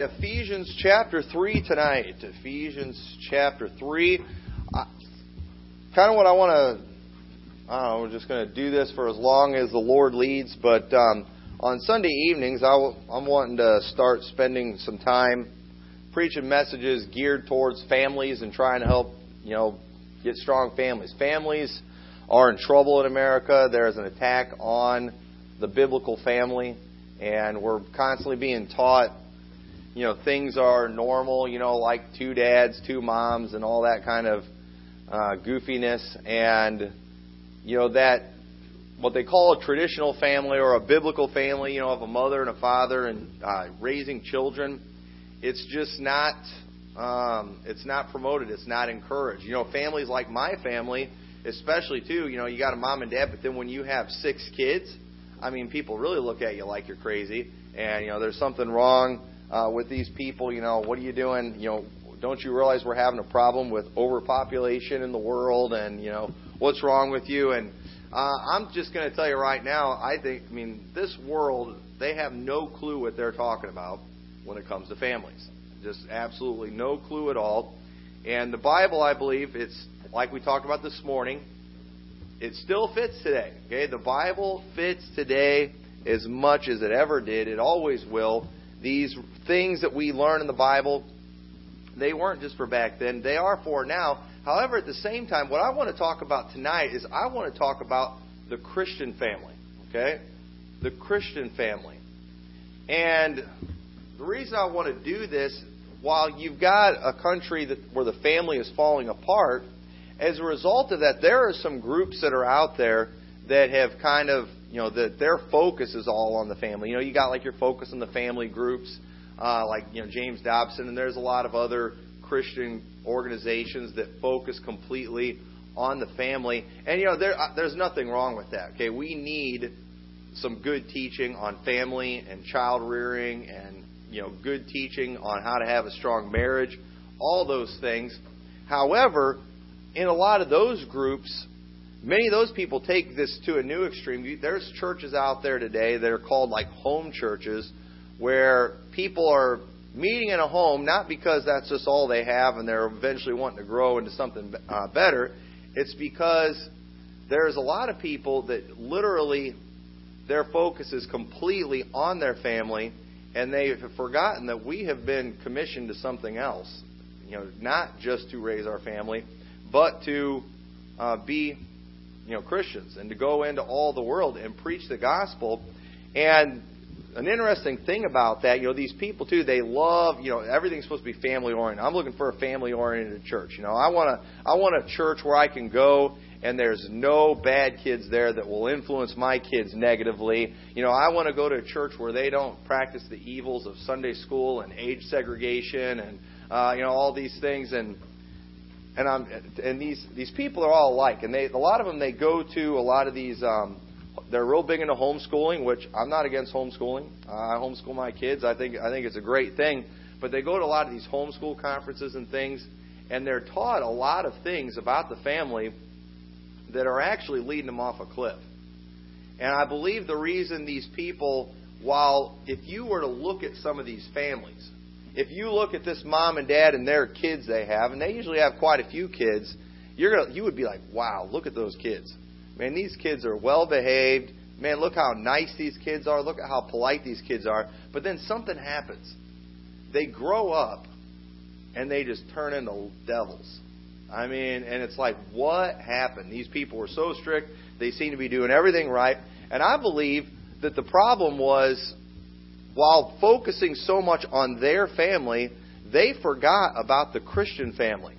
Ephesians chapter 3 tonight. Ephesians chapter 3. kind of what I want to, I don't know, we're just going to do this for as long as the Lord leads, but um, on Sunday evenings, I w- I'm wanting to start spending some time preaching messages geared towards families and trying to help, you know, get strong families. Families are in trouble in America. There's an attack on the biblical family, and we're constantly being taught you know things are normal, you know, like two dads, two moms, and all that kind of uh, goofiness, and you know that what they call a traditional family or a biblical family, you know, of a mother and a father and uh, raising children, it's just not um, it's not promoted, it's not encouraged. You know, families like my family, especially too, you know, you got a mom and dad, but then when you have six kids, I mean, people really look at you like you're crazy, and you know, there's something wrong uh, with these people. You know, what are you doing? You know, don't you realize we're having a problem with overpopulation in the world? And you know, what's wrong with you? And uh, I'm just going to tell you right now. I think, I mean, this world they have no clue what they're talking about when it comes to families. Just absolutely no clue at all. And the Bible, I believe, it's like we talked about this morning. It still fits today. Okay, the Bible fits today as much as it ever did. It always will these things that we learn in the Bible, they weren't just for back then, they are for now. However, at the same time, what I want to talk about tonight is I want to talk about the Christian family. Okay? The Christian family. And the reason I want to do this, while you've got a country that, where the family is falling apart, as a result of that, there are some groups that are out there that have kind of you know, that their focus is all on the family. You know, you got like your focus on the family groups, uh, like you know James Dobson, and there's a lot of other Christian organizations that focus completely on the family. And you know, there uh, there's nothing wrong with that. Okay, we need some good teaching on family and child rearing, and you know, good teaching on how to have a strong marriage, all those things. However, in a lot of those groups, Many of those people take this to a new extreme. There's churches out there today that are called like home churches where people are meeting in a home not because that's just all they have and they're eventually wanting to grow into something uh, better. It's because there's a lot of people that literally their focus is completely on their family and they have forgotten that we have been commissioned to something else. You know, not just to raise our family, but to uh, be you know Christians and to go into all the world and preach the gospel. And an interesting thing about that, you know, these people too, they love, you know, everything's supposed to be family oriented. I'm looking for a family oriented church. You know, I want to, I want a church where I can go and there's no bad kids there that will influence my kids negatively. You know, I want to go to a church where they don't practice the evils of Sunday school and age segregation and uh, you know all these things and and I'm and these these people are all alike, and they a lot of them they go to a lot of these. Um, they're real big into homeschooling, which I'm not against homeschooling. I homeschool my kids. I think I think it's a great thing. But they go to a lot of these homeschool conferences and things, and they're taught a lot of things about the family that are actually leading them off a cliff. And I believe the reason these people, while if you were to look at some of these families, if you look at this mom and dad and their kids they have, and they usually have quite a few kids, you're gonna you would be like, wow, look at those kids. Man, these kids are well behaved. Man, look how nice these kids are. Look at how polite these kids are. But then something happens. They grow up and they just turn into devils. I mean, and it's like, what happened? These people were so strict. They seem to be doing everything right. And I believe that the problem was while focusing so much on their family, they forgot about the Christian family.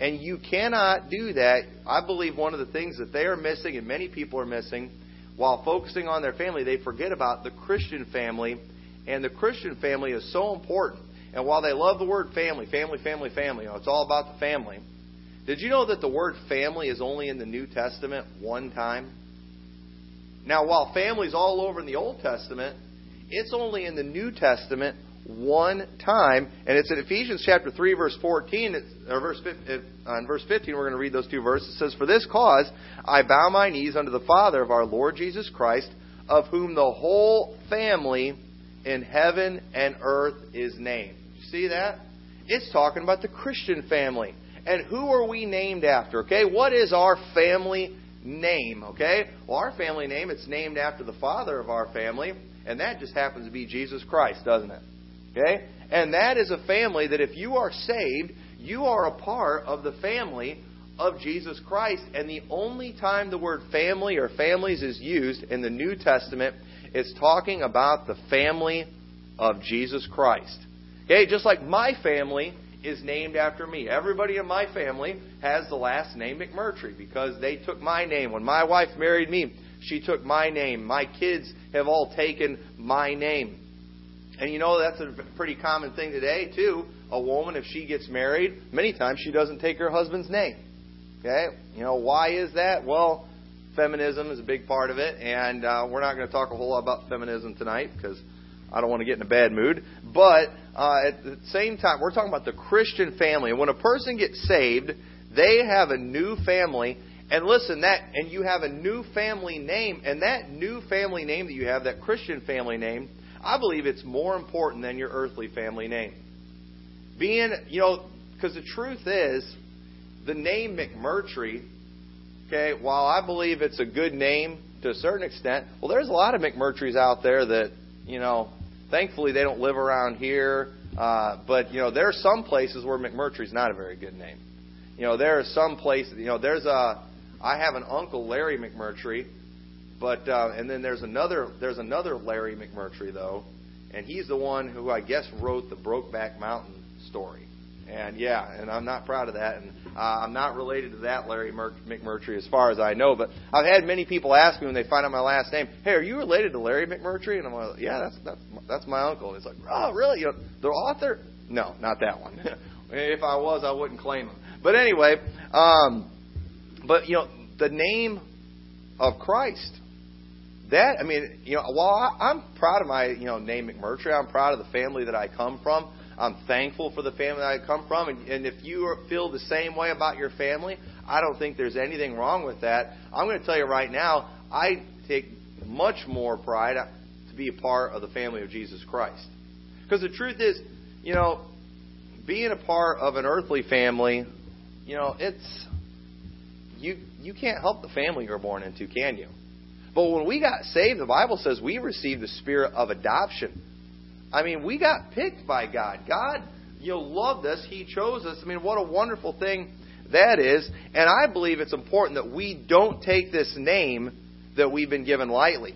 And you cannot do that. I believe one of the things that they are missing, and many people are missing, while focusing on their family, they forget about the Christian family. And the Christian family is so important. And while they love the word family, family, family, family, you know, it's all about the family. Did you know that the word family is only in the New Testament one time? Now, while family is all over in the Old Testament, it's only in the New Testament one time, and it's in Ephesians chapter 3, verse 14, or verse, uh, verse 15, we're going to read those two verses. It says, For this cause I bow my knees unto the Father of our Lord Jesus Christ, of whom the whole family in heaven and earth is named. See that? It's talking about the Christian family. And who are we named after? Okay, what is our family name? Okay, well, our family name it's named after the father of our family, and that just happens to be Jesus Christ, doesn't it? Okay, and that is a family that if you are saved, you are a part of the family of Jesus Christ. And the only time the word family or families is used in the New Testament, it's talking about the family of Jesus Christ. Okay, just like my family is named after me. Everybody in my family has the last name McMurtry because they took my name. When my wife married me, she took my name. My kids have all taken my name. And you know, that's a pretty common thing today, too. A woman, if she gets married, many times she doesn't take her husband's name. Okay? You know, why is that? Well, feminism is a big part of it, and uh, we're not going to talk a whole lot about feminism tonight because I don't want to get in a bad mood. But uh, at the same time, we're talking about the Christian family. And when a person gets saved, they have a new family. And listen, that and you have a new family name, and that new family name that you have, that Christian family name, I believe it's more important than your earthly family name. Being, you know, because the truth is, the name McMurtry, okay, while I believe it's a good name to a certain extent, well, there's a lot of McMurtrys out there that, you know, thankfully they don't live around here. Uh, but you know, there are some places where McMurtry's not a very good name. You know, there are some places. You know, there's a. I have an uncle Larry McMurtry, but uh, and then there's another there's another Larry McMurtry though, and he's the one who I guess wrote the Brokeback Mountain story. And yeah, and I'm not proud of that. And uh, I'm not related to that Larry McMurtry as far as I know. But I've had many people ask me when they find out my last name, "Hey, are you related to Larry McMurtry?" And I'm like, "Yeah, that's that's that's my uncle." And it's like, "Oh, really? You know, the author?" No, not that one. if I was, I wouldn't claim him. But anyway, um, but you know, the name of Christ. That I mean, you know, while I, I'm proud of my you know name McMurtry, I'm proud of the family that I come from. I'm thankful for the family that I come from. And, and if you feel the same way about your family, I don't think there's anything wrong with that. I'm going to tell you right now, I take much more pride to be a part of the family of Jesus Christ. Because the truth is, you know, being a part of an earthly family, you know, it's you you can't help the family you're born into, can you? But when we got saved, the Bible says we received the spirit of adoption. I mean, we got picked by God. God, you know, loved us. He chose us. I mean, what a wonderful thing that is. And I believe it's important that we don't take this name that we've been given lightly.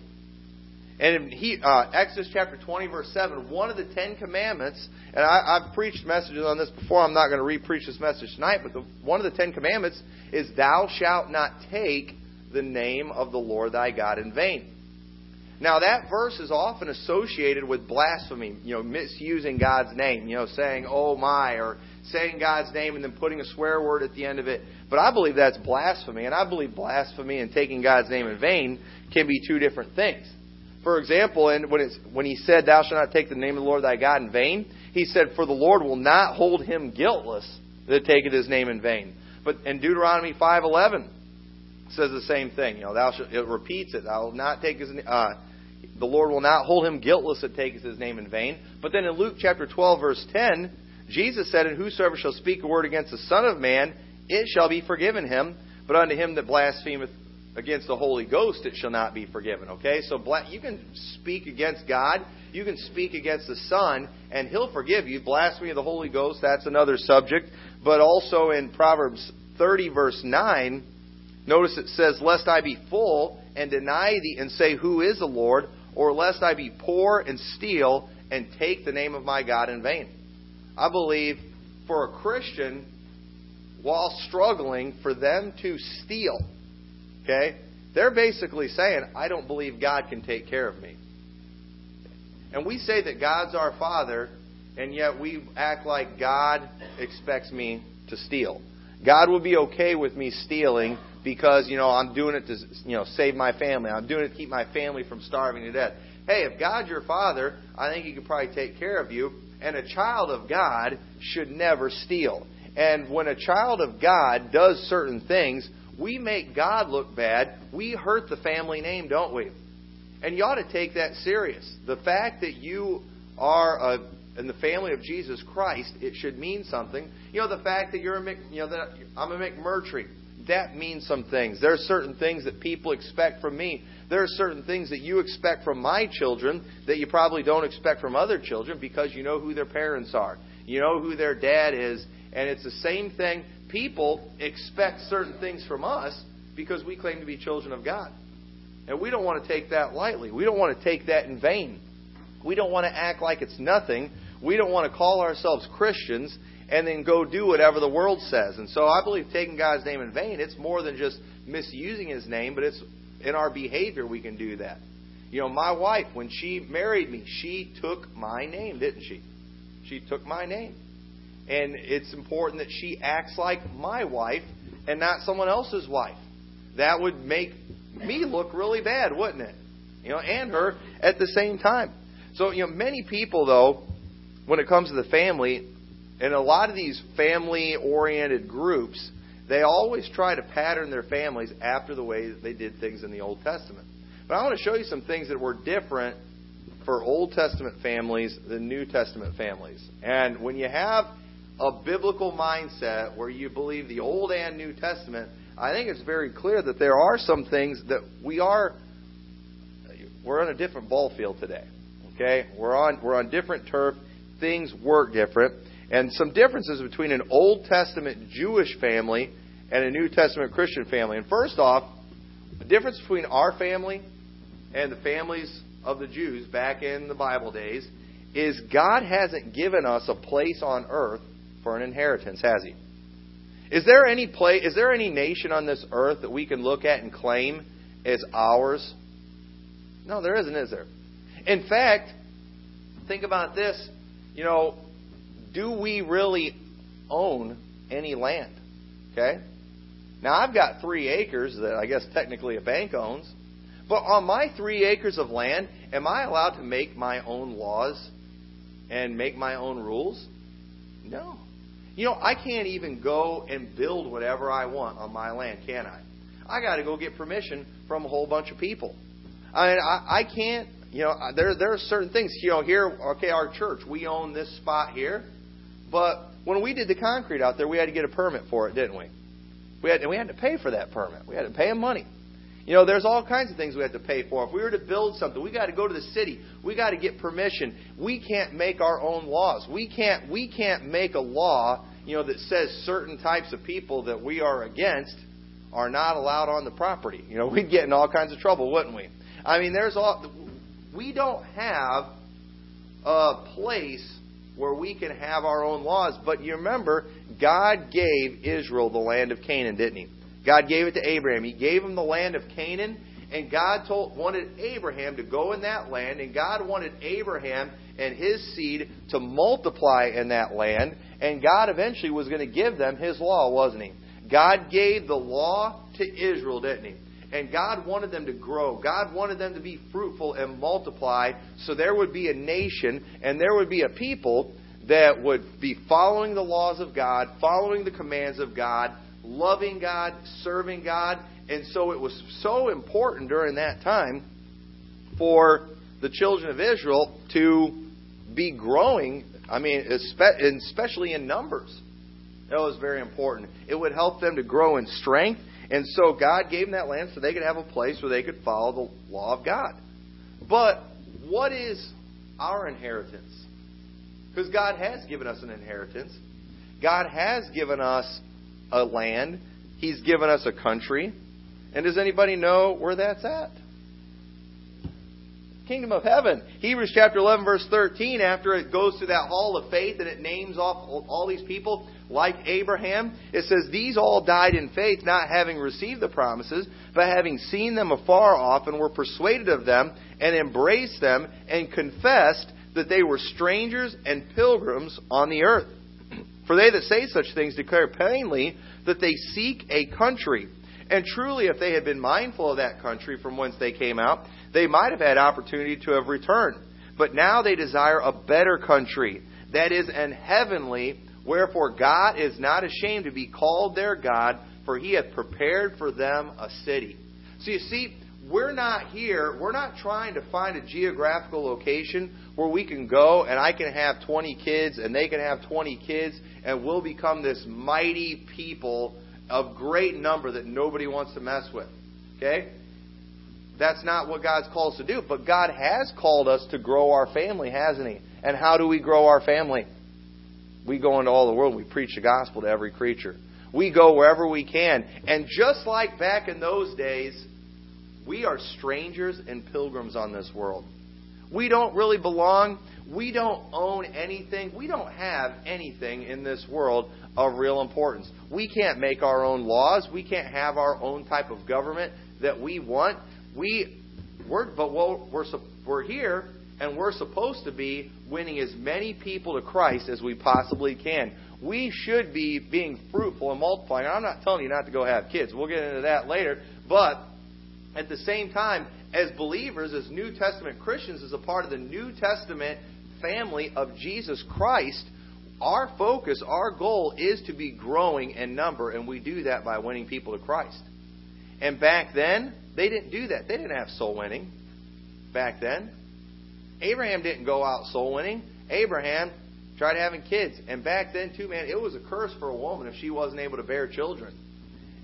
And he, uh, Exodus chapter 20, verse 7, one of the Ten Commandments, and I, have preached messages on this before, I'm not going to re-preach this message tonight, but the, one of the Ten Commandments is, Thou shalt not take the name of the Lord thy God in vain. Now that verse is often associated with blasphemy, you know, misusing God's name, you know, saying "oh my" or saying God's name and then putting a swear word at the end of it. But I believe that's blasphemy, and I believe blasphemy and taking God's name in vain can be two different things. For example, and when when he said, "Thou shalt not take the name of the Lord thy God in vain," he said, "For the Lord will not hold him guiltless that taketh his name in vain." But in Deuteronomy five eleven says the same thing. You know, thou shalt, it repeats it. Thou will not take his uh, the Lord will not hold him guiltless that taketh his name in vain. But then in Luke chapter 12, verse 10, Jesus said, And whosoever shall speak a word against the Son of Man, it shall be forgiven him. But unto him that blasphemeth against the Holy Ghost, it shall not be forgiven. Okay? So you can speak against God, you can speak against the Son, and he'll forgive you. Blasphemy of the Holy Ghost, that's another subject. But also in Proverbs 30, verse 9, notice it says, Lest I be full and deny thee and say, Who is the Lord? or lest I be poor and steal and take the name of my God in vain. I believe for a Christian, while struggling, for them to steal, okay, they're basically saying, I don't believe God can take care of me. And we say that God's our Father, and yet we act like God expects me to steal. God will be okay with me stealing because you know I'm doing it to you know save my family. I'm doing it to keep my family from starving to death. Hey, if God's your father, I think He could probably take care of you. And a child of God should never steal. And when a child of God does certain things, we make God look bad. We hurt the family name, don't we? And you ought to take that serious. The fact that you are a, in the family of Jesus Christ, it should mean something. You know, the fact that you're a Mc, you know that I'm a McMurtry, that means some things. There are certain things that people expect from me. There are certain things that you expect from my children that you probably don't expect from other children because you know who their parents are. You know who their dad is. And it's the same thing. People expect certain things from us because we claim to be children of God. And we don't want to take that lightly. We don't want to take that in vain. We don't want to act like it's nothing. We don't want to call ourselves Christians and then go do whatever the world says. And so I believe taking God's name in vain, it's more than just misusing his name, but it's in our behavior we can do that. You know, my wife, when she married me, she took my name, didn't she? She took my name. And it's important that she acts like my wife and not someone else's wife. That would make me look really bad, wouldn't it? You know, and her at the same time. So, you know, many people though, when it comes to the family, and a lot of these family oriented groups, they always try to pattern their families after the way that they did things in the Old Testament. But I want to show you some things that were different for Old Testament families than New Testament families. And when you have a biblical mindset where you believe the Old and New Testament, I think it's very clear that there are some things that we are we're on a different ball field today. Okay? We're on we're on different turf. Things work different. And some differences between an Old Testament Jewish family and a New Testament Christian family. And first off, the difference between our family and the families of the Jews back in the Bible days is God hasn't given us a place on earth for an inheritance, has He? Is there any place, is there any nation on this earth that we can look at and claim as ours? No, there isn't, is there? In fact, think about this. You know, do we really own any land? Okay? Now, I've got three acres that I guess technically a bank owns. But on my three acres of land, am I allowed to make my own laws and make my own rules? No. You know, I can't even go and build whatever I want on my land, can I? I got to go get permission from a whole bunch of people. I mean, I, I can't. You know, there there are certain things. You know, here, okay, our church, we own this spot here, but when we did the concrete out there, we had to get a permit for it, didn't we? We had and we had to pay for that permit. We had to pay them money. You know, there's all kinds of things we have to pay for. If we were to build something, we got to go to the city. We got to get permission. We can't make our own laws. We can't we can't make a law, you know, that says certain types of people that we are against are not allowed on the property. You know, we'd get in all kinds of trouble, wouldn't we? I mean, there's all we don't have a place where we can have our own laws, but you remember God gave Israel the land of Canaan, didn't he? God gave it to Abraham. He gave him the land of Canaan, and God told, wanted Abraham to go in that land, and God wanted Abraham and his seed to multiply in that land, and God eventually was going to give them his law, wasn't he? God gave the law to Israel, didn't he? And God wanted them to grow. God wanted them to be fruitful and multiply so there would be a nation and there would be a people that would be following the laws of God, following the commands of God, loving God, serving God. And so it was so important during that time for the children of Israel to be growing, I mean, especially in numbers. That was very important. It would help them to grow in strength. And so God gave them that land so they could have a place where they could follow the law of God. But what is our inheritance? Because God has given us an inheritance. God has given us a land. He's given us a country. And does anybody know where that's at? Kingdom of heaven. Hebrews chapter 11, verse 13, after it goes through that hall of faith and it names off all these people, like Abraham, it says, These all died in faith, not having received the promises, but having seen them afar off, and were persuaded of them, and embraced them, and confessed that they were strangers and pilgrims on the earth. For they that say such things declare plainly that they seek a country. And truly, if they had been mindful of that country from whence they came out, they might have had opportunity to have returned. But now they desire a better country, that is, an heavenly, wherefore God is not ashamed to be called their God, for he hath prepared for them a city. So you see, we're not here, we're not trying to find a geographical location where we can go and I can have 20 kids and they can have 20 kids and we'll become this mighty people of great number that nobody wants to mess with. Okay? That's not what God's called us to do. But God has called us to grow our family, hasn't He? And how do we grow our family? We go into all the world, we preach the gospel to every creature. We go wherever we can. And just like back in those days, we are strangers and pilgrims on this world. We don't really belong. We don't own anything. We don't have anything in this world of real importance. We can't make our own laws. We can't have our own type of government that we want. We, we're, but we're, we're here and we're supposed to be winning as many people to Christ as we possibly can. We should be being fruitful and multiplying. I'm not telling you not to go have kids. We'll get into that later. But at the same time, as believers, as New Testament Christians, as a part of the New Testament family of Jesus Christ, our focus, our goal is to be growing in number, and we do that by winning people to Christ. And back then, they didn't do that. They didn't have soul winning back then. Abraham didn't go out soul winning. Abraham tried having kids. And back then, too, man, it was a curse for a woman if she wasn't able to bear children.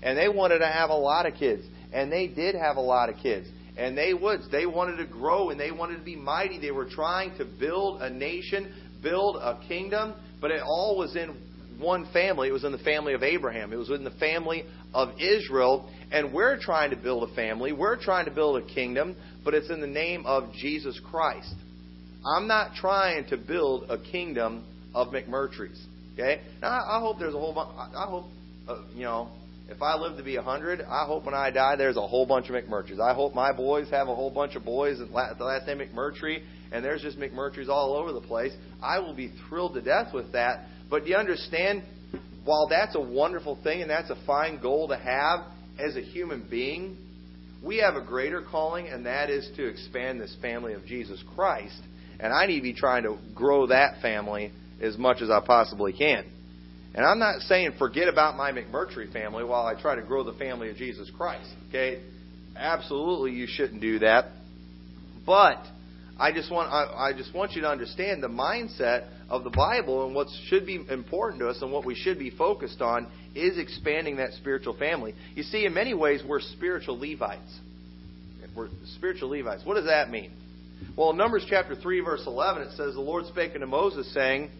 And they wanted to have a lot of kids. And they did have a lot of kids. And they would. They wanted to grow and they wanted to be mighty. They were trying to build a nation, build a kingdom, but it all was in one family. It was in the family of Abraham. It was in the family of Israel. And we're trying to build a family. We're trying to build a kingdom, but it's in the name of Jesus Christ. I'm not trying to build a kingdom of McMurtry's. Okay? Now, I hope there's a whole bunch. I hope, uh, you know, if I live to be 100, I hope when I die there's a whole bunch of McMurtry's. I hope my boys have a whole bunch of boys and the last name McMurtry, and there's just McMurtry's all over the place. I will be thrilled to death with that. But do you understand? While that's a wonderful thing and that's a fine goal to have as a human being, we have a greater calling, and that is to expand this family of Jesus Christ. And I need to be trying to grow that family as much as I possibly can. And I'm not saying forget about my McMurtry family while I try to grow the family of Jesus Christ. Okay? Absolutely you shouldn't do that. But I just want I, I just want you to understand the mindset of the Bible and what should be important to us and what we should be focused on is expanding that spiritual family. You see, in many ways we're spiritual Levites. We're spiritual Levites. What does that mean? Well, in Numbers chapter 3, verse 11, it says, The Lord spake unto Moses, saying,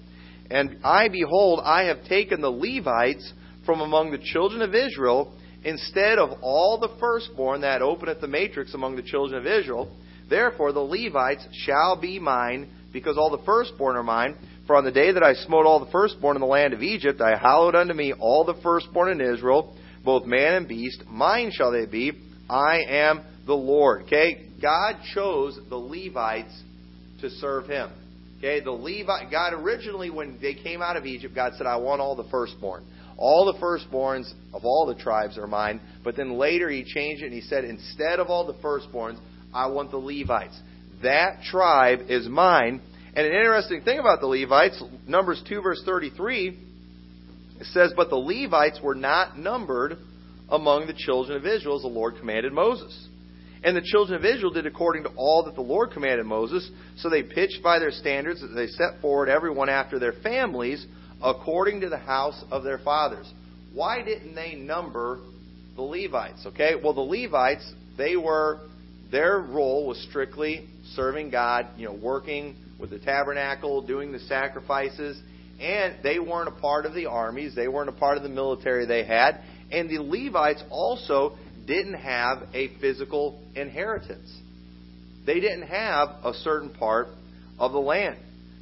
and I, behold, I have taken the Levites from among the children of Israel instead of all the firstborn that openeth the matrix among the children of Israel. Therefore the Levites shall be mine, because all the firstborn are mine. For on the day that I smote all the firstborn in the land of Egypt, I hallowed unto me all the firstborn in Israel, both man and beast. Mine shall they be. I am the Lord. Okay? God chose the Levites to serve him. Okay, the Levi God originally when they came out of Egypt, God said, I want all the firstborn. All the firstborns of all the tribes are mine. But then later he changed it and he said, instead of all the firstborns, I want the Levites. That tribe is mine. And an interesting thing about the Levites, Numbers 2 verse 33, it says, But the Levites were not numbered among the children of Israel as the Lord commanded Moses. And the children of Israel did according to all that the Lord commanded Moses. So they pitched by their standards that they set forward everyone after their families, according to the house of their fathers. Why didn't they number the Levites? Okay, well, the Levites, they were, their role was strictly serving God, you know, working with the tabernacle, doing the sacrifices, and they weren't a part of the armies, they weren't a part of the military they had. And the Levites also didn't have a physical inheritance. They didn't have a certain part of the land.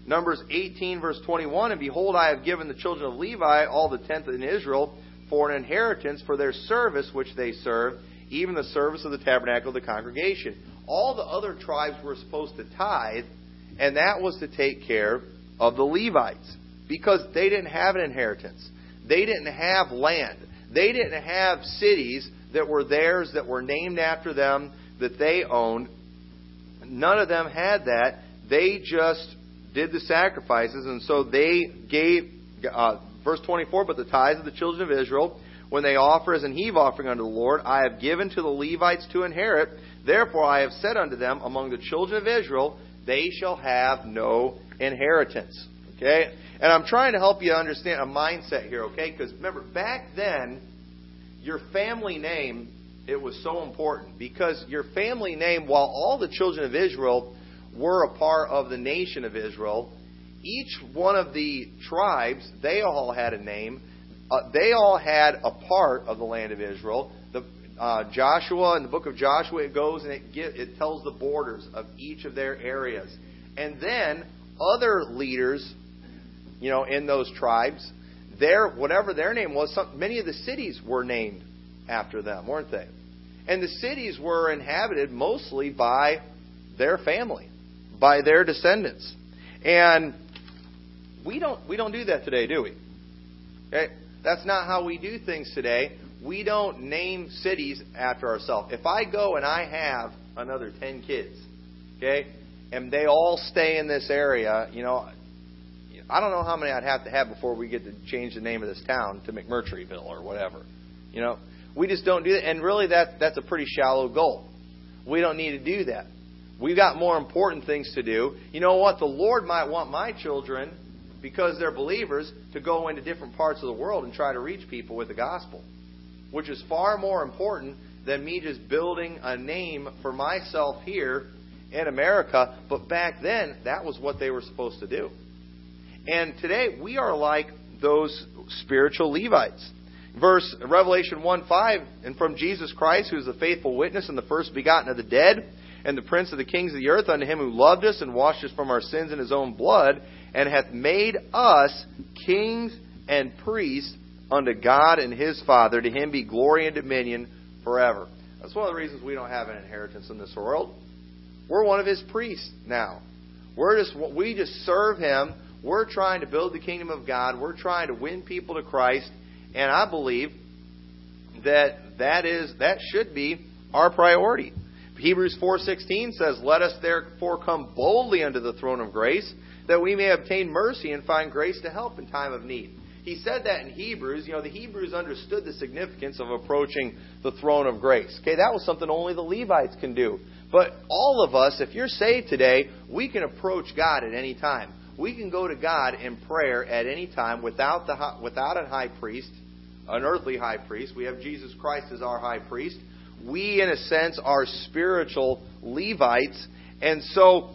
Numbers 18, verse 21 And behold, I have given the children of Levi all the tenth in Israel for an inheritance for their service which they serve, even the service of the tabernacle of the congregation. All the other tribes were supposed to tithe, and that was to take care of the Levites because they didn't have an inheritance. They didn't have land. They didn't have cities that were theirs, that were named after them, that they owned. None of them had that. They just did the sacrifices, and so they gave, uh, verse 24, but the tithes of the children of Israel when they offer as an heave offering unto the Lord, I have given to the Levites to inherit. Therefore I have said unto them, among the children of Israel, they shall have no inheritance. Okay? And I'm trying to help you understand a mindset here, okay? Because remember, back then, your family name, it was so important. Because your family name, while all the children of Israel were a part of the nation of Israel, each one of the tribes, they all had a name. Uh, they all had a part of the land of Israel. The, uh, Joshua, in the book of Joshua, it goes and it, get, it tells the borders of each of their areas. And then other leaders, you know, in those tribes, their whatever their name was, some, many of the cities were named after them, weren't they? And the cities were inhabited mostly by their family, by their descendants. And we don't we don't do that today, do we? Okay? That's not how we do things today. We don't name cities after ourselves. If I go and I have another 10 kids, okay, and they all stay in this area, you know, I don't know how many I'd have to have before we get to change the name of this town to McMurtryville or whatever. You know, we just don't do that. And really, that that's a pretty shallow goal. We don't need to do that. We've got more important things to do. You know what? The Lord might want my children because they're believers, to go into different parts of the world and try to reach people with the gospel, which is far more important than me just building a name for myself here in America. But back then, that was what they were supposed to do. And today, we are like those spiritual Levites. Verse Revelation 1 5, and from Jesus Christ, who is the faithful witness and the first begotten of the dead, and the prince of the kings of the earth, unto him who loved us and washed us from our sins in his own blood, and hath made us kings and priests unto God and his Father. To him be glory and dominion forever. That's one of the reasons we don't have an inheritance in this world. We're one of his priests now. We're just we just serve him. We're trying to build the kingdom of God. We're trying to win people to Christ, and I believe that that is that should be our priority. Hebrews 4:16 says, "Let us therefore come boldly unto the throne of grace, that we may obtain mercy and find grace to help in time of need. He said that in Hebrews. You know, the Hebrews understood the significance of approaching the throne of grace. Okay, that was something only the Levites can do. But all of us, if you're saved today, we can approach God at any time. We can go to God in prayer at any time without the without a high priest, an earthly high priest. We have Jesus Christ as our high priest. We, in a sense, are spiritual Levites, and so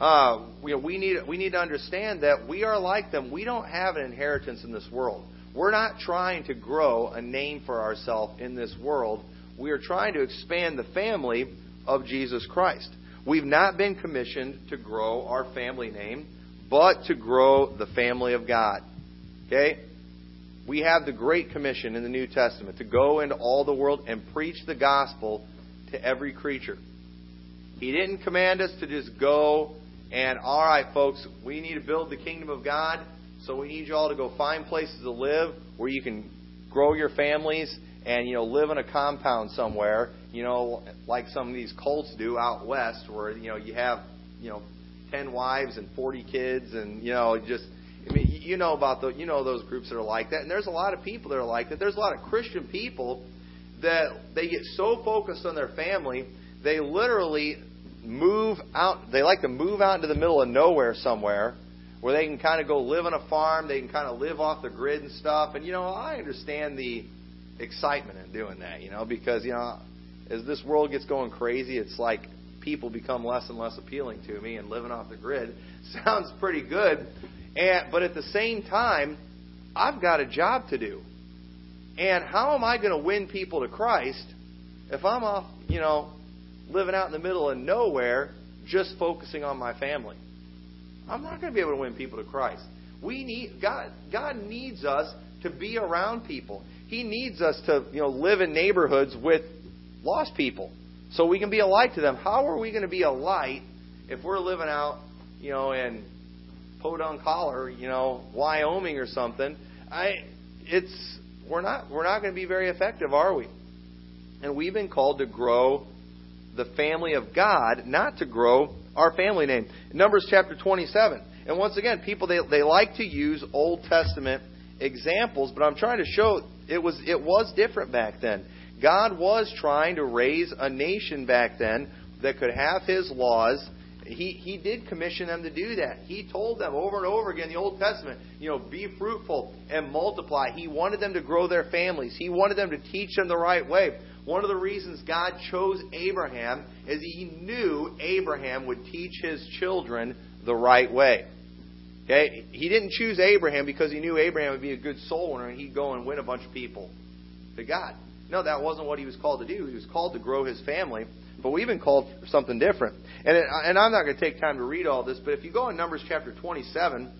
uh, we, we, need, we need to understand that we are like them. We don't have an inheritance in this world. We're not trying to grow a name for ourselves in this world. We are trying to expand the family of Jesus Christ. We've not been commissioned to grow our family name, but to grow the family of God. Okay? We have the Great Commission in the New Testament to go into all the world and preach the gospel to every creature. He didn't command us to just go and all right, folks, we need to build the kingdom of God, so we need you all to go find places to live where you can grow your families and you know live in a compound somewhere, you know, like some of these cults do out west, where you know you have you know ten wives and forty kids, and you know just. I mean, you know about the, you know those groups that are like that, and there's a lot of people that are like that. There's a lot of Christian people that they get so focused on their family, they literally move out. They like to move out into the middle of nowhere somewhere where they can kind of go live on a farm. They can kind of live off the grid and stuff. And you know, I understand the excitement in doing that. You know, because you know, as this world gets going crazy, it's like people become less and less appealing to me, and living off the grid sounds pretty good. And but at the same time, I've got a job to do. And how am I going to win people to Christ if I'm off, you know, living out in the middle of nowhere just focusing on my family. I'm not going to be able to win people to Christ. We need God God needs us to be around people. He needs us to, you know, live in neighborhoods with lost people so we can be a light to them. How are we going to be a light if we're living out, you know, in Podunk Collar, you know, Wyoming or something? I it's we're not we're not going to be very effective, are we? And we've been called to grow the family of God, not to grow our family name. Numbers chapter 27. And once again, people, they, they like to use Old Testament examples, but I'm trying to show it was it was different back then. God was trying to raise a nation back then that could have his laws. He, he did commission them to do that. He told them over and over again in the Old Testament, you know, be fruitful and multiply. He wanted them to grow their families. He wanted them to teach them the right way. One of the reasons God chose Abraham is he knew Abraham would teach his children the right way. Okay? He didn't choose Abraham because he knew Abraham would be a good soul winner and he'd go and win a bunch of people to God. No, that wasn't what he was called to do. He was called to grow his family, but we've been called for something different. And, it, and I'm not going to take time to read all this, but if you go in Numbers chapter 27,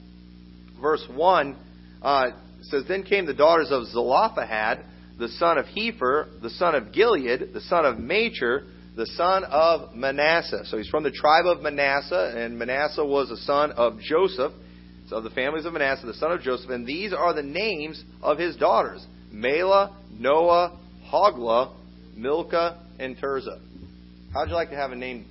verse 1, uh, says, Then came the daughters of Zelophehad, the son of Hepher, the son of Gilead, the son of Machir, the son of Manasseh. So he's from the tribe of Manasseh, and Manasseh was a son of Joseph of the families of Manasseh, the son of Joseph, and these are the names of his daughters Mahlah, Noah, Hoglah, Milcah, and Tirzah. How'd you like to have a name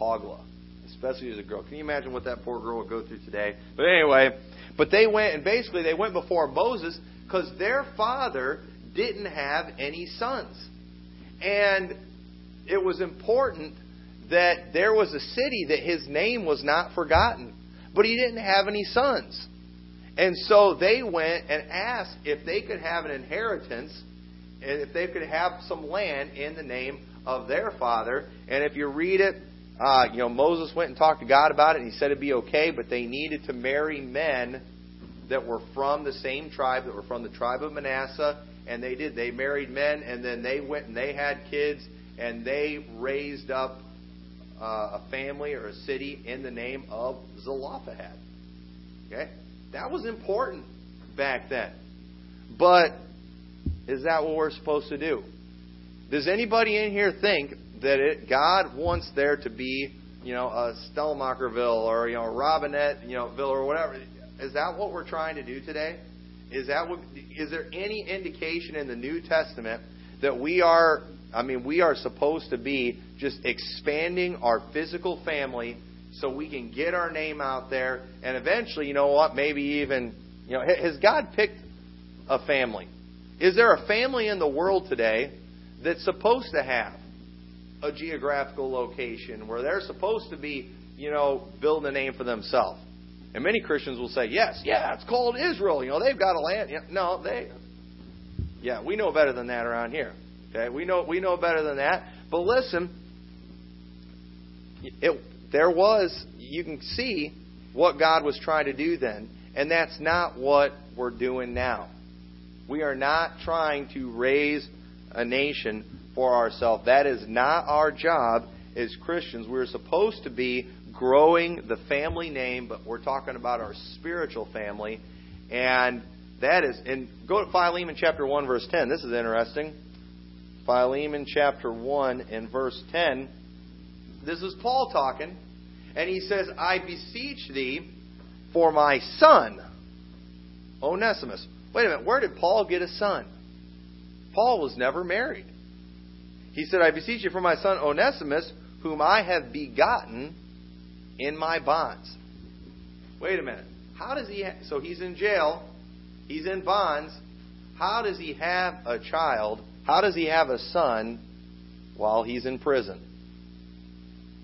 Hoglah? Especially as a girl. Can you imagine what that poor girl would go through today? But anyway, but they went, and basically they went before Moses because their father didn't have any sons. And it was important that there was a city that his name was not forgotten but he didn't have any sons. And so they went and asked if they could have an inheritance if they could have some land in the name of their father. And if you read it, uh, you know, Moses went and talked to God about it, and he said it'd be okay, but they needed to marry men that were from the same tribe, that were from the tribe of Manasseh, and they did. They married men, and then they went and they had kids, and they raised up uh, a family or a city in the name of Zelophehad. Okay? That was important back then. But is that what we're supposed to do? Does anybody in here think that it, God wants there to be, you know, a Stellmacherville or you know, Robinette, you know, Ville or whatever? Is that what we're trying to do today? Is that what, is there any indication in the New Testament that we are I mean, we are supposed to be just expanding our physical family so we can get our name out there and eventually, you know what, maybe even, you know, has God picked a family? Is there a family in the world today that's supposed to have a geographical location where they're supposed to be, you know, building a name for themselves? And many Christians will say, yes, yeah, it's called Israel. You know, they've got a land. No, they, yeah, we know better than that around here. Okay, we know we know better than that. But listen, it, there was you can see what God was trying to do then, and that's not what we're doing now. We are not trying to raise a nation for ourselves. That is not our job as Christians. We're supposed to be growing the family name, but we're talking about our spiritual family. And that is, and go to Philemon chapter 1, verse 10. This is interesting. Philemon chapter 1 and verse 10. This is Paul talking, and he says, I beseech thee for my son, Onesimus. Wait a minute, where did Paul get a son? Paul was never married. He said, I beseech you for my son Onesimus, whom I have begotten in my bonds. Wait a minute. How does he? Ha- so he's in jail. He's in bonds. How does he have a child how does he have a son while he's in prison?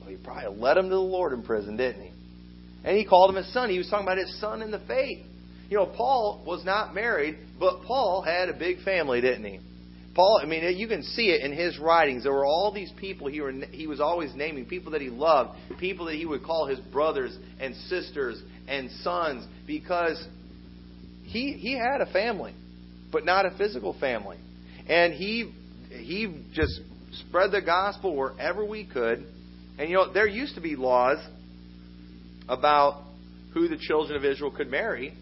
Well, he probably led him to the Lord in prison, didn't he? And he called him his son. He was talking about his son in the faith. You know, Paul was not married, but Paul had a big family, didn't he? Paul, I mean, you can see it in his writings. There were all these people he, were, he was always naming, people that he loved, people that he would call his brothers and sisters and sons, because he, he had a family, but not a physical family. And he he just spread the gospel wherever we could. And you know, there used to be laws about who the children of Israel could marry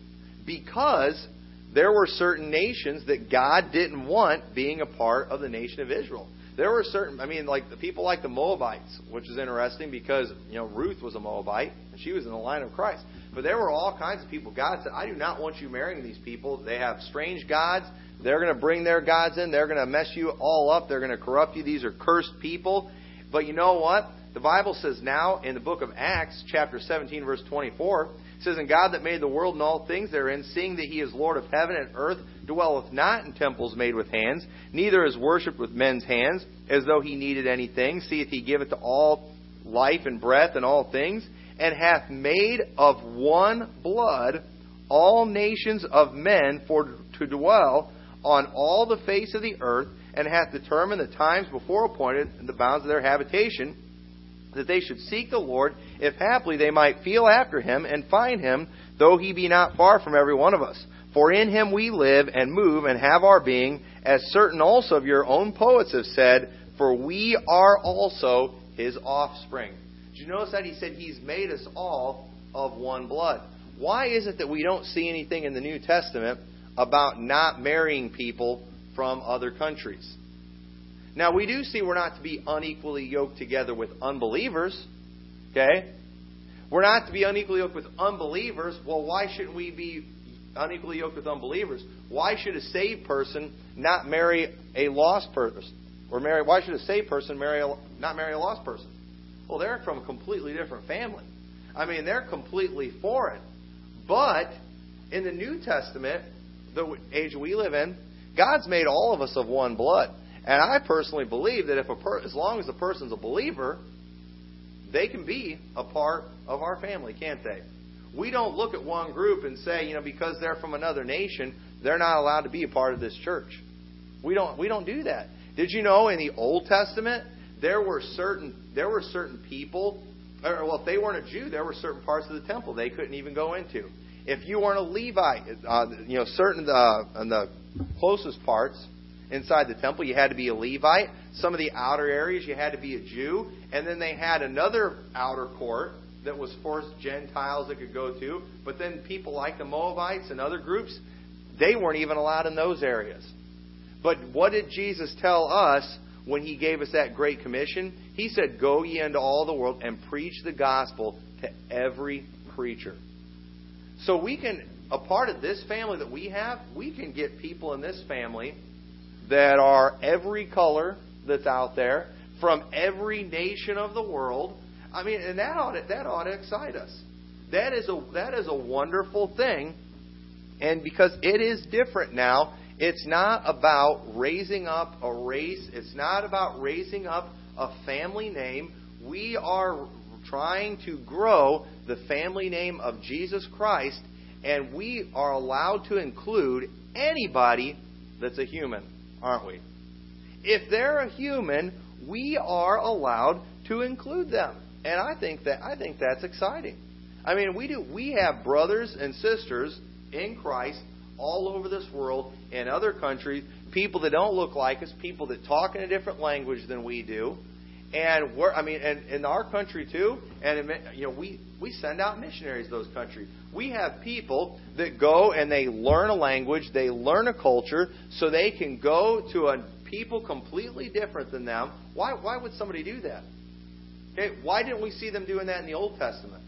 because there were certain nations that God didn't want being a part of the nation of Israel. There were certain, I mean, like the people like the Moabites, which is interesting because you know Ruth was a Moabite and she was in the line of Christ. But there were all kinds of people. God said, "I do not want you marrying these people. They have strange gods. They're going to bring their gods in. They're going to mess you all up. They're going to corrupt you. These are cursed people. But you know what? The Bible says now in the book of Acts, chapter 17, verse 24, says, And God that made the world and all things therein, seeing that he is Lord of heaven and earth, dwelleth not in temples made with hands, neither is worshipped with men's hands, as though he needed anything, seeth he giveth to all life and breath and all things, and hath made of one blood all nations of men for to dwell on all the face of the earth, and hath determined the times before appointed and the bounds of their habitation, that they should seek the Lord, if haply they might feel after him and find him, though he be not far from every one of us. For in him we live and move and have our being, as certain also of your own poets have said, for we are also his offspring. Did you notice that he said he's made us all of one blood? Why is it that we don't see anything in the New Testament about not marrying people from other countries? Now, we do see we're not to be unequally yoked together with unbelievers. Okay? We're not to be unequally yoked with unbelievers. Well, why shouldn't we be unequally yoked with unbelievers? Why should a saved person not marry a lost person? Or marry? Why should a saved person marry a, not marry a lost person? Well, they're from a completely different family. I mean, they're completely foreign. But in the New Testament, the age we live in, God's made all of us of one blood. And I personally believe that if a per- as long as a person's a believer, they can be a part of our family, can't they? We don't look at one group and say, you know, because they're from another nation, they're not allowed to be a part of this church. We don't we don't do that. Did you know in the Old Testament there were certain there were certain people or well if they weren't a Jew, there were certain parts of the temple they couldn't even go into. If you weren't a Levite, uh, you know, certain uh, the closest parts, inside the temple. You had to be a Levite. Some of the outer areas, you had to be a Jew. And then they had another outer court that was for Gentiles that could go to. But then people like the Moabites and other groups, they weren't even allowed in those areas. But what did Jesus tell us when he gave us that great commission? He said, Go ye into all the world and preach the gospel to every creature. So we can, a part of this family that we have, we can get people in this family that are every color that's out there from every nation of the world. I mean, and that ought to, that ought to excite us. That is a that is a wonderful thing, and because it is different now, it's not about raising up a race. It's not about raising up a family name. We are trying to grow the family name of Jesus Christ, and we are allowed to include anybody that's a human aren't we? If they're a human, we are allowed to include them. And I think that I think that's exciting. I mean, we do we have brothers and sisters in Christ all over this world in other countries, people that don't look like us, people that talk in a different language than we do. And we're, I mean, and in our country too, and you know, we we send out missionaries to those countries. We have people that go and they learn a language, they learn a culture, so they can go to a people completely different than them. Why why would somebody do that? Okay, why didn't we see them doing that in the Old Testament?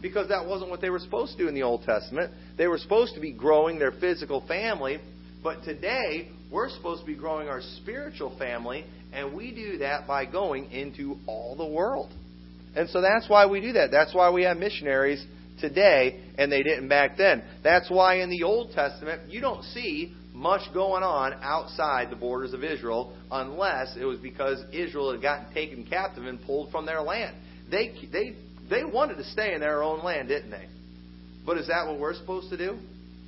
Because that wasn't what they were supposed to do in the Old Testament. They were supposed to be growing their physical family, but today we're supposed to be growing our spiritual family and we do that by going into all the world. And so that's why we do that. That's why we have missionaries today, and they didn't back then. That's why in the Old Testament, you don't see much going on outside the borders of Israel unless it was because Israel had gotten taken captive and pulled from their land. They, they, they wanted to stay in their own land, didn't they? But is that what we're supposed to do?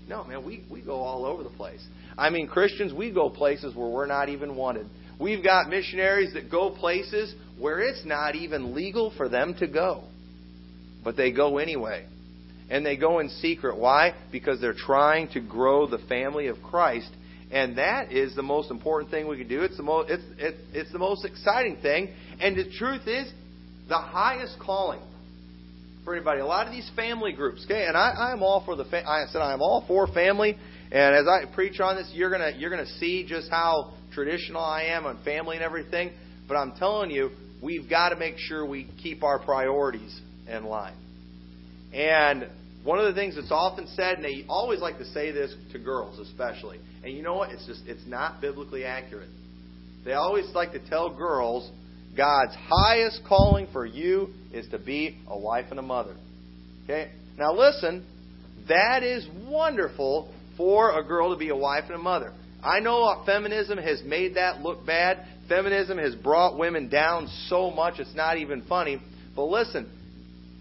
No, man, we, we go all over the place. I mean, Christians, we go places where we're not even wanted. We've got missionaries that go places where it's not even legal for them to go. But they go anyway. And they go in secret. Why? Because they're trying to grow the family of Christ. And that is the most important thing we can do. It's the most, it's, it, it's the most exciting thing. And the truth is, the highest calling for anybody. A lot of these family groups, okay, and I, I'm all for the. Fa- I said I'm all for family, and as I preach on this, you're gonna you're gonna see just how traditional I am on family and everything, but I'm telling you, we've got to make sure we keep our priorities in line. And one of the things that's often said, and they always like to say this to girls especially, and you know what? It's just it's not biblically accurate. They always like to tell girls God's highest calling for you is to be a wife and a mother. Okay? Now listen, that is wonderful for a girl to be a wife and a mother. I know uh, feminism has made that look bad. Feminism has brought women down so much it's not even funny. But listen,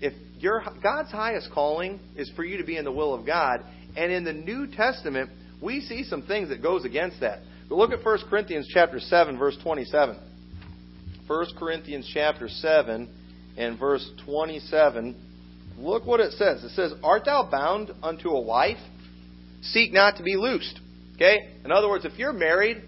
if your God's highest calling is for you to be in the will of God, and in the New Testament we see some things that goes against that. But look at 1 Corinthians chapter 7 verse 27. 1 Corinthians chapter 7 and verse 27. Look what it says. It says, "Art thou bound unto a wife? Seek not to be loosed." Okay? In other words, if you're married,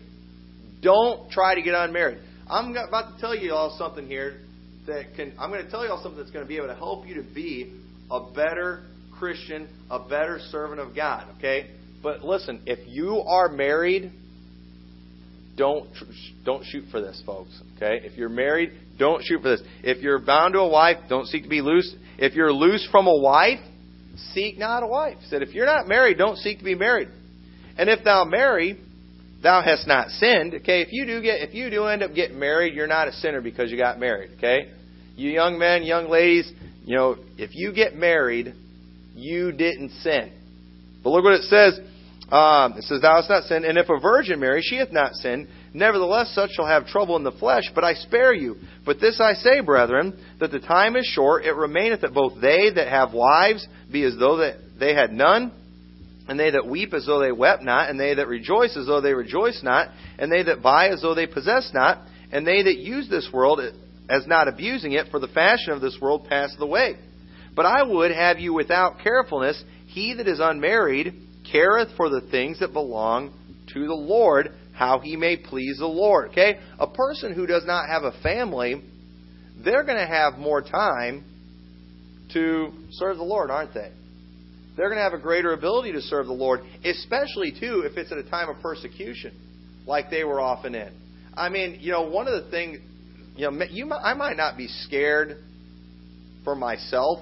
don't try to get unmarried. I'm about to tell you all something here that can I'm going to tell you all something that's going to be able to help you to be a better Christian, a better servant of God, okay? But listen, if you are married, don't don't shoot for this, folks. Okay? If you're married, don't shoot for this. If you're bound to a wife, don't seek to be loose. If you're loose from a wife, seek not a wife. He said, if you're not married, don't seek to be married. And if thou marry, thou hast not sinned. Okay, if you do get if you do end up getting married, you're not a sinner because you got married. Okay, you young men, young ladies, you know, if you get married, you didn't sin. But look what it says. Um, it says, Thou hast not sinned, and if a virgin marry, she hath not sinned. Nevertheless, such shall have trouble in the flesh, but I spare you. But this I say, brethren, that the time is short. It remaineth that both they that have wives be as though that they had none, and they that weep as though they wept not, and they that rejoice as though they rejoice not, and they that buy as though they possess not, and they that use this world as not abusing it, for the fashion of this world passeth away. But I would have you without carefulness, he that is unmarried careth for the things that belong to the Lord, how he may please the Lord. Okay? A person who does not have a family, they're going to have more time to serve the Lord, aren't they? They're going to have a greater ability to serve the Lord, especially, too, if it's at a time of persecution, like they were often in. I mean, you know, one of the things, you know, you, I might not be scared for myself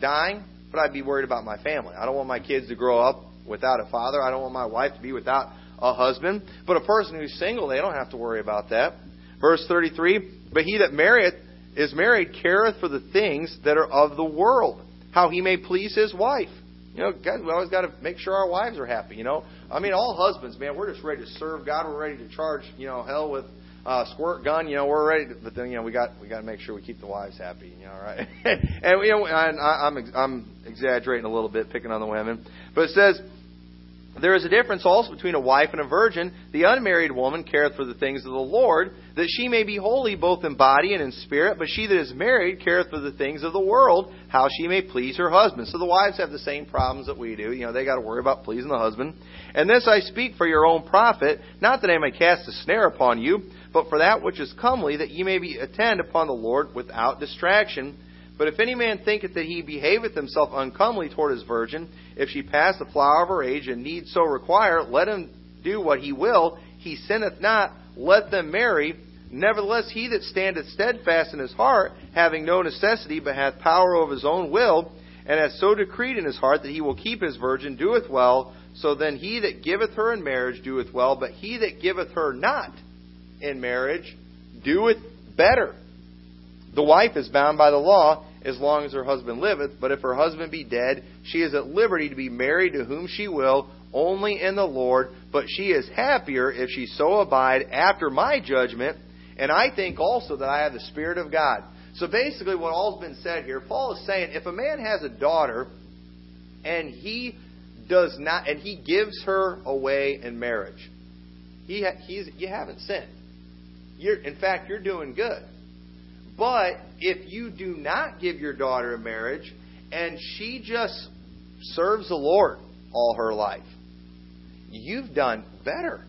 dying, but I'd be worried about my family. I don't want my kids to grow up without a father. I don't want my wife to be without a husband. But a person who's single, they don't have to worry about that. Verse 33 But he that marrieth is married careth for the things that are of the world, how he may please his wife. You know, guys, we always got to make sure our wives are happy. You know, I mean, all husbands, man, we're just ready to serve God. We're ready to charge, you know, hell with uh, squirt gun. You know, we're ready, to, but then you know we got we got to make sure we keep the wives happy. You know, right? and you know, I, I'm I'm exaggerating a little bit, picking on the women, but it says there is a difference also between a wife and a virgin. The unmarried woman careth for the things of the Lord, that she may be holy both in body and in spirit. But she that is married careth for the things of the world, how she may please her husband. So the wives have the same problems that we do. You know, they got to worry about pleasing the husband. And this I speak for your own profit, not that I may cast a snare upon you, but for that which is comely, that ye may be attend upon the Lord without distraction. But if any man thinketh that he behaveth himself uncomely toward his virgin, if she pass the flower of her age and need so require, let him do what he will. He sinneth not. Let them marry. Nevertheless, he that standeth steadfast in his heart, having no necessity, but hath power over his own will, and hath so decreed in his heart that he will keep his virgin, doeth well. So then he that giveth her in marriage doeth well, but he that giveth her not in marriage doeth better. The wife is bound by the law as long as her husband liveth, but if her husband be dead, she is at liberty to be married to whom she will, only in the Lord, but she is happier if she so abide after my judgment, and I think also that I have the Spirit of God. So basically, what all's been said here, Paul is saying if a man has a daughter and he does not, and he gives her away in marriage, he he's, you haven't sinned. You're, in fact, you're doing good. But if you do not give your daughter a marriage and she just serves the Lord all her life, you've done better.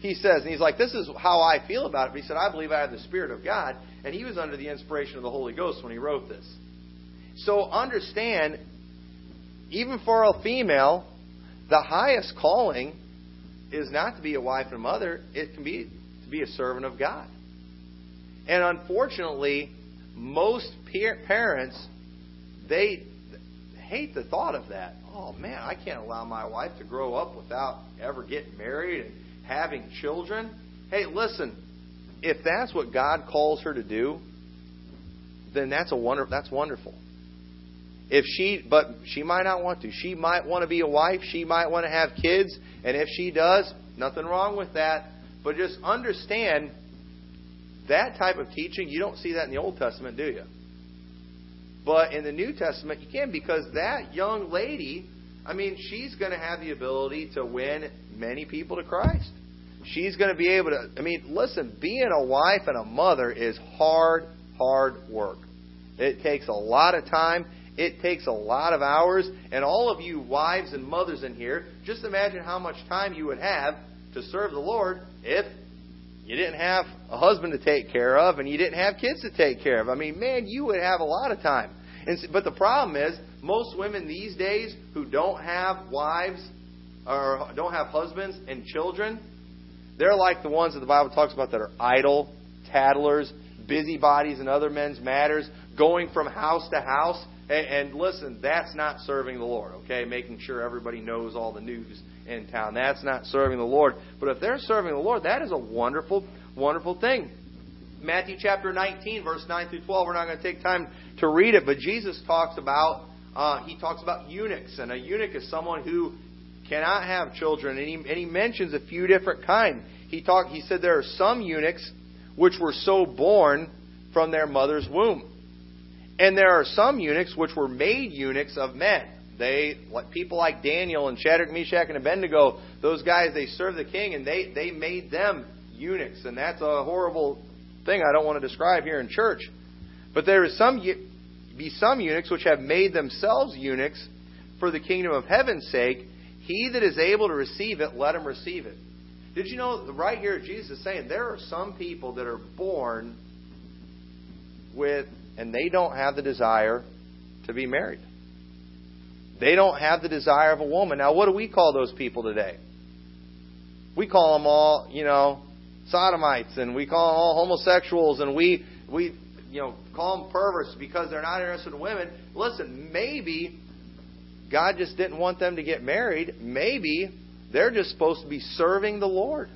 He says, and he's like, this is how I feel about it. But he said, I believe I have the Spirit of God. And he was under the inspiration of the Holy Ghost when he wrote this. So understand, even for a female, the highest calling is not to be a wife and mother, it can be to be a servant of God. And unfortunately, most parents, they hate the thought of that. Oh man, I can't allow my wife to grow up without ever getting married and having children. Hey, listen, if that's what God calls her to do, then that's a wonder that's wonderful. if she, but she might not want to. She might want to be a wife. She might want to have kids. And if she does, nothing wrong with that. But just understand that type of teaching, you don't see that in the Old Testament, do you? But in the New Testament, you can because that young lady, I mean, she's going to have the ability to win many people to Christ. She's going to be able to, I mean, listen, being a wife and a mother is hard, hard work. It takes a lot of time. It takes a lot of hours. And all of you wives and mothers in here, just imagine how much time you would have to serve the Lord if you didn't have a husband to take care of and you didn't have kids to take care of. I mean, man, you would have a lot of time. And, but the problem is, most women these days who don't have wives or don't have husbands and children, they're like the ones that the Bible talks about that are idle, tattlers, busybodies in other men's matters, going from house to house. And, and listen, that's not serving the Lord, okay? Making sure everybody knows all the news in town. That's not serving the Lord. But if they're serving the Lord, that is a wonderful, wonderful thing. Matthew chapter 19, verse 9 through 12. We're not going to take time to read it, but Jesus talks about uh, he talks about eunuchs, and a eunuch is someone who cannot have children, and he, and he mentions a few different kinds. He talked. He said there are some eunuchs which were so born from their mother's womb, and there are some eunuchs which were made eunuchs of men. They, people like Daniel and Shadrach, Meshach, and Abednego, those guys, they served the king, and they they made them eunuchs, and that's a horrible thing I don't want to describe here in church. But there is some be some eunuchs which have made themselves eunuchs for the kingdom of heaven's sake. He that is able to receive it, let him receive it. Did you know right here Jesus is saying there are some people that are born with and they don't have the desire to be married. They don't have the desire of a woman. Now what do we call those people today? We call them all, you know, sodomites and we call them all homosexuals and we we you know call them perverts because they're not interested in women. Listen, maybe God just didn't want them to get married. Maybe they're just supposed to be serving the Lord.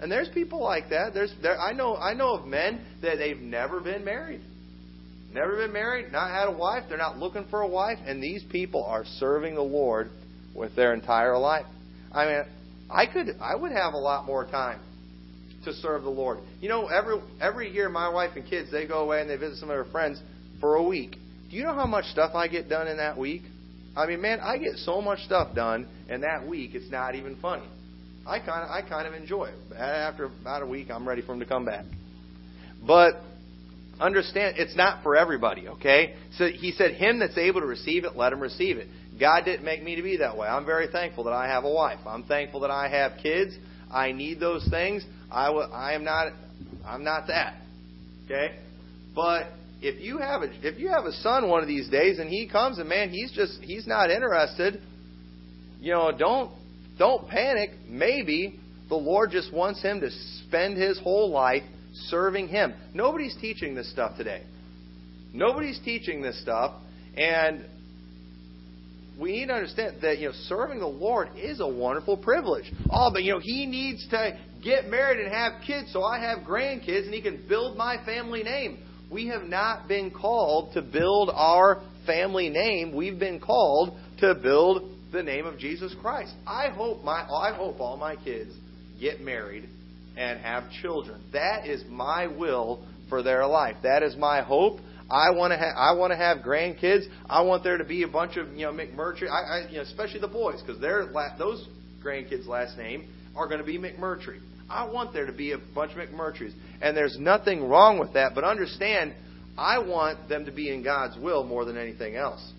And there's people like that. There's there, I know I know of men that they've never been married. Never been married, not had a wife, they're not looking for a wife, and these people are serving the Lord with their entire life. I mean, I could I would have a lot more time to serve the Lord. You know, every every year my wife and kids they go away and they visit some of their friends for a week. Do you know how much stuff I get done in that week? I mean, man, I get so much stuff done in that week. It's not even funny. I kind of I kind of enjoy it. After about a week, I'm ready for them to come back. But understand, it's not for everybody. Okay? So he said, "Him that's able to receive it, let him receive it." God didn't make me to be that way. I'm very thankful that I have a wife. I'm thankful that I have kids. I need those things. I, w- I am not. I'm not that. Okay, but if you have a if you have a son one of these days and he comes and man he's just he's not interested, you know don't don't panic. Maybe the Lord just wants him to spend his whole life serving Him. Nobody's teaching this stuff today. Nobody's teaching this stuff, and we need to understand that you know serving the Lord is a wonderful privilege. Oh, but you know he needs to get married and have kids so I have grandkids and he can build my family name. We have not been called to build our family name. We've been called to build the name of Jesus Christ. I hope my I hope all my kids get married and have children. That is my will for their life. That is my hope. I want to have I want to have grandkids. I want there to be a bunch of you know McMurtry. I, I you know especially the boys because their those grandkids' last name are going to be McMurtry. I want there to be a bunch of McMurtrys, and there's nothing wrong with that. But understand, I want them to be in God's will more than anything else.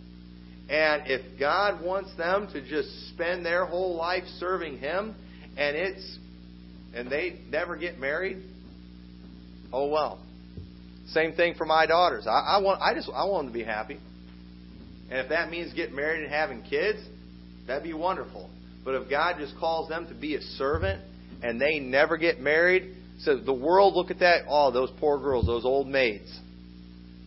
And if God wants them to just spend their whole life serving Him, and it's and they never get married, oh well. Same thing for my daughters. I, I want I just I want them to be happy. And if that means getting married and having kids, that'd be wonderful. But if God just calls them to be a servant and they never get married, so the world look at that, oh, those poor girls, those old maids.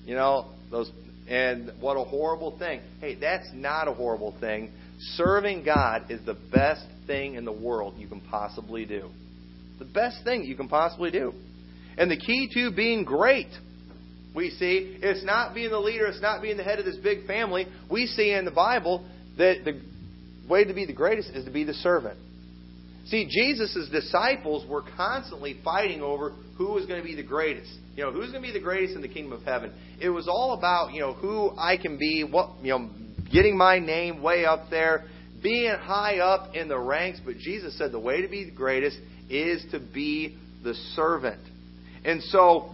You know, those and what a horrible thing. Hey, that's not a horrible thing. Serving God is the best thing in the world you can possibly do. The best thing you can possibly do. And the key to being great We see it's not being the leader, it's not being the head of this big family. We see in the Bible that the way to be the greatest is to be the servant. See, Jesus' disciples were constantly fighting over who was going to be the greatest. You know, who's going to be the greatest in the kingdom of heaven? It was all about, you know, who I can be, what, you know, getting my name way up there, being high up in the ranks. But Jesus said the way to be the greatest is to be the servant. And so,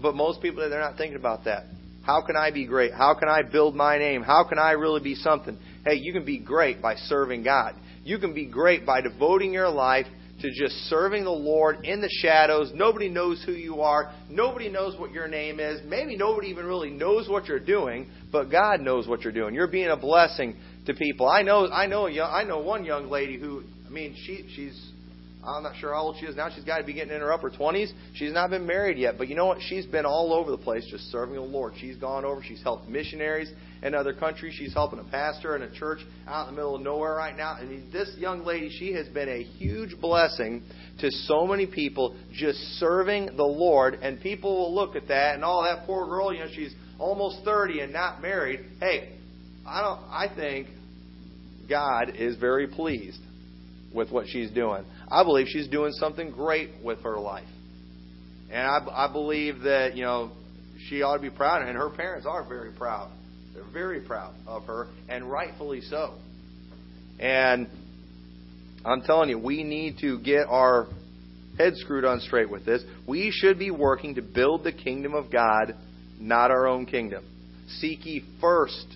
but most people, they're not thinking about that. How can I be great? How can I build my name? How can I really be something? Hey, you can be great by serving God. You can be great by devoting your life to just serving the Lord in the shadows. Nobody knows who you are. Nobody knows what your name is. Maybe nobody even really knows what you're doing, but God knows what you're doing. You're being a blessing to people. I know I know a young, I know one young lady who I mean she she's I'm not sure how old she is now. She's got to be getting in her upper 20s. She's not been married yet. But you know what? She's been all over the place just serving the Lord. She's gone over. She's helped missionaries in other countries. She's helping a pastor in a church out in the middle of nowhere right now. Mean, this young lady, she has been a huge blessing to so many people just serving the Lord. And people will look at that and, oh, that poor girl, you know, she's almost 30 and not married. Hey, I don't. I think God is very pleased with what she's doing. I believe she's doing something great with her life. And I, I believe that, you know, she ought to be proud, and her parents are very proud. They're very proud of her, and rightfully so. And I'm telling you, we need to get our heads screwed on straight with this. We should be working to build the kingdom of God, not our own kingdom. Seek ye first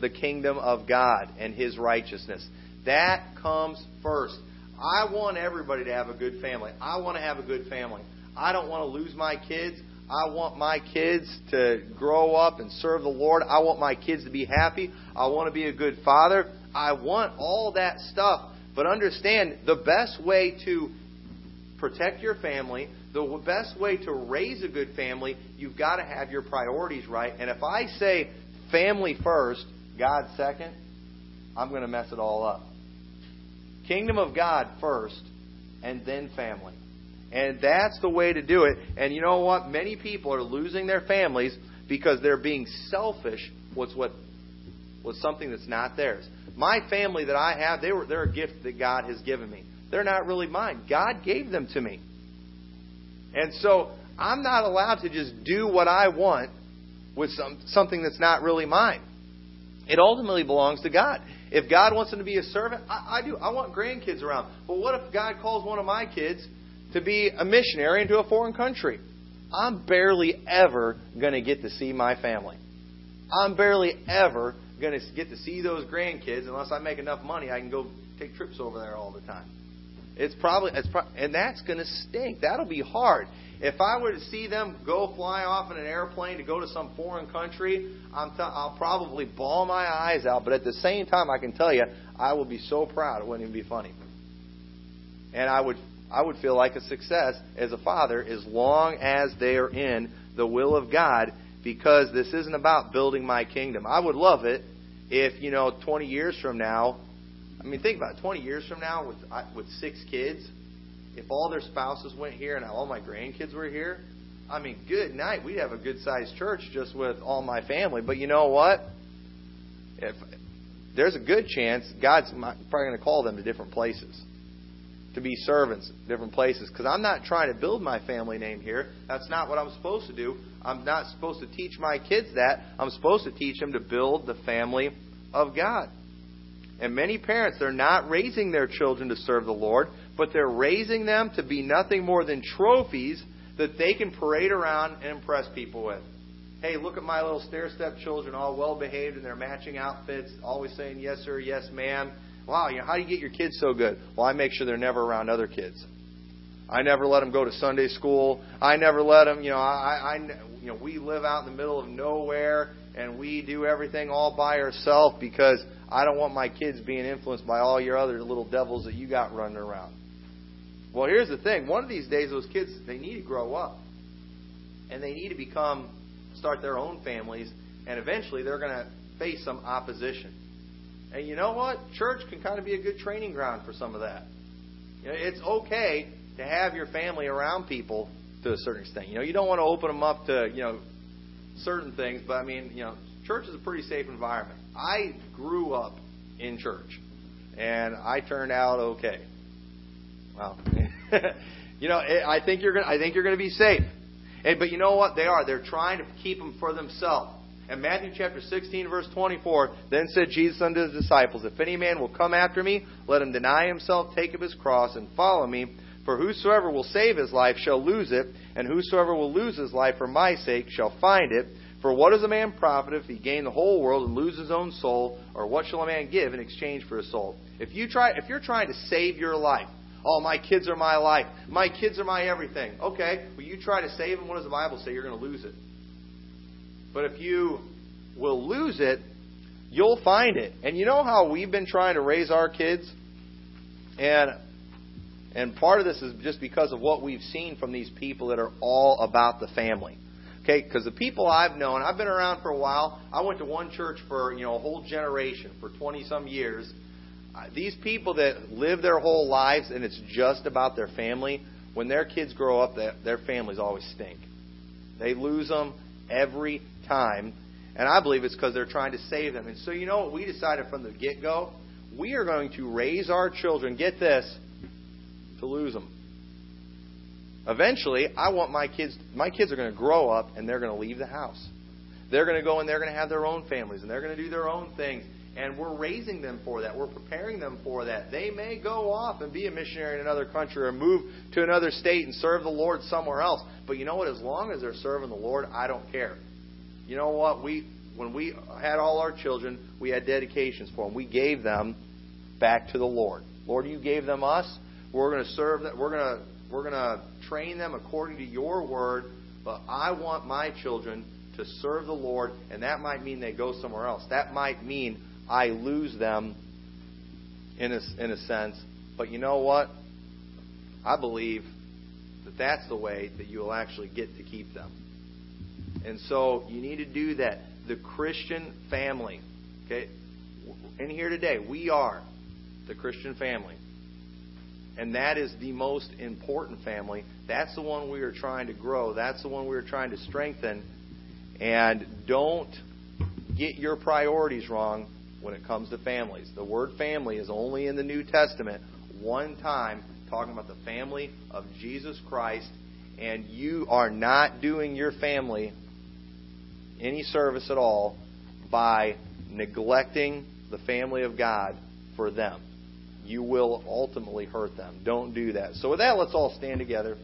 the kingdom of God and his righteousness. That comes first. I want everybody to have a good family. I want to have a good family. I don't want to lose my kids. I want my kids to grow up and serve the Lord. I want my kids to be happy. I want to be a good father. I want all that stuff. But understand the best way to protect your family, the best way to raise a good family, you've got to have your priorities right. And if I say family first, God second, I'm going to mess it all up. Kingdom of God first, and then family. And that's the way to do it. And you know what? Many people are losing their families because they're being selfish with what with something that's not theirs. My family that I have, they were they're a gift that God has given me. They're not really mine. God gave them to me. And so I'm not allowed to just do what I want with some, something that's not really mine. It ultimately belongs to God. If God wants them to be a servant, I, I do. I want grandkids around. But what if God calls one of my kids to be a missionary into a foreign country? I'm barely ever going to get to see my family. I'm barely ever going to get to see those grandkids unless I make enough money. I can go take trips over there all the time. It's probably it's pro- and that's going to stink. That'll be hard. If I were to see them go fly off in an airplane to go to some foreign country, I'm t- I'll probably bawl my eyes out. But at the same time, I can tell you, I will be so proud it wouldn't even be funny. And I would I would feel like a success as a father as long as they are in the will of God because this isn't about building my kingdom. I would love it if, you know, 20 years from now, I mean, think about it, 20 years from now with, with six kids, if all their spouses went here and all my grandkids were here, I mean, good night. We'd have a good sized church just with all my family. But you know what? If there's a good chance God's probably going to call them to different places to be servants, different places. Because I'm not trying to build my family name here. That's not what I'm supposed to do. I'm not supposed to teach my kids that. I'm supposed to teach them to build the family of God. And many parents, they're not raising their children to serve the Lord, but they're raising them to be nothing more than trophies that they can parade around and impress people with. Hey, look at my little stair step children, all well behaved in their matching outfits, always saying yes sir, yes ma'am. Wow, you know, how do you get your kids so good? Well, I make sure they're never around other kids. I never let them go to Sunday school. I never let them, you know, I, I, you know, we live out in the middle of nowhere and we do everything all by ourselves because I don't want my kids being influenced by all your other little devils that you got running around. Well, here's the thing. One of these days, those kids, they need to grow up. And they need to become, start their own families. And eventually, they're going to face some opposition. And you know what? Church can kind of be a good training ground for some of that. You know, it's okay to have your family around people to a certain extent. You know, you don't want to open them up to, you know, certain things, but I mean, you know, church is a pretty safe environment. I grew up in church, and I turned out okay. Well, you know, eh, I think you're gonna, I think you're to be safe. And, but you know what? They are. They're trying to keep them for themselves. And Matthew chapter 16, verse 24, then said Jesus unto his disciples, If any man will come after me, let him deny himself, take up his cross, and follow me. For whosoever will save his life shall lose it, and whosoever will lose his life for my sake shall find it. For what is a man profit if he gain the whole world and lose his own soul? Or what shall a man give in exchange for his soul? If you try, if you're trying to save your life, oh, my kids are my life, my kids are my everything. Okay, well, you try to save them. What does the Bible say? You're going to lose it. But if you will lose it, you'll find it. And you know how we've been trying to raise our kids, and and part of this is just because of what we've seen from these people that are all about the family. Okay, because the people I've known, I've been around for a while. I went to one church for you know a whole generation for 20 some years. These people that live their whole lives and it's just about their family, when their kids grow up, their families always stink. They lose them every time, and I believe it's because they're trying to save them. And so you know what we decided from the get go? We are going to raise our children. Get this to lose them. Eventually, I want my kids, my kids are going to grow up and they're going to leave the house. They're going to go and they're going to have their own families and they're going to do their own things. And we're raising them for that. We're preparing them for that. They may go off and be a missionary in another country or move to another state and serve the Lord somewhere else. But you know what? As long as they're serving the Lord, I don't care. You know what? We when we had all our children, we had dedications for them. We gave them back to the Lord. Lord, you gave them us. We're going to serve that. We're going to we're going to train them according to your word. But I want my children to serve the Lord, and that might mean they go somewhere else. That might mean I lose them in a, in a sense. But you know what? I believe that that's the way that you will actually get to keep them. And so you need to do that. The Christian family, okay? In here today, we are the Christian family. And that is the most important family. That's the one we are trying to grow. That's the one we are trying to strengthen. And don't get your priorities wrong when it comes to families. The word family is only in the New Testament one time talking about the family of Jesus Christ. And you are not doing your family any service at all by neglecting the family of God for them you will ultimately hurt them. Don't do that. So, with that, let's all stand together.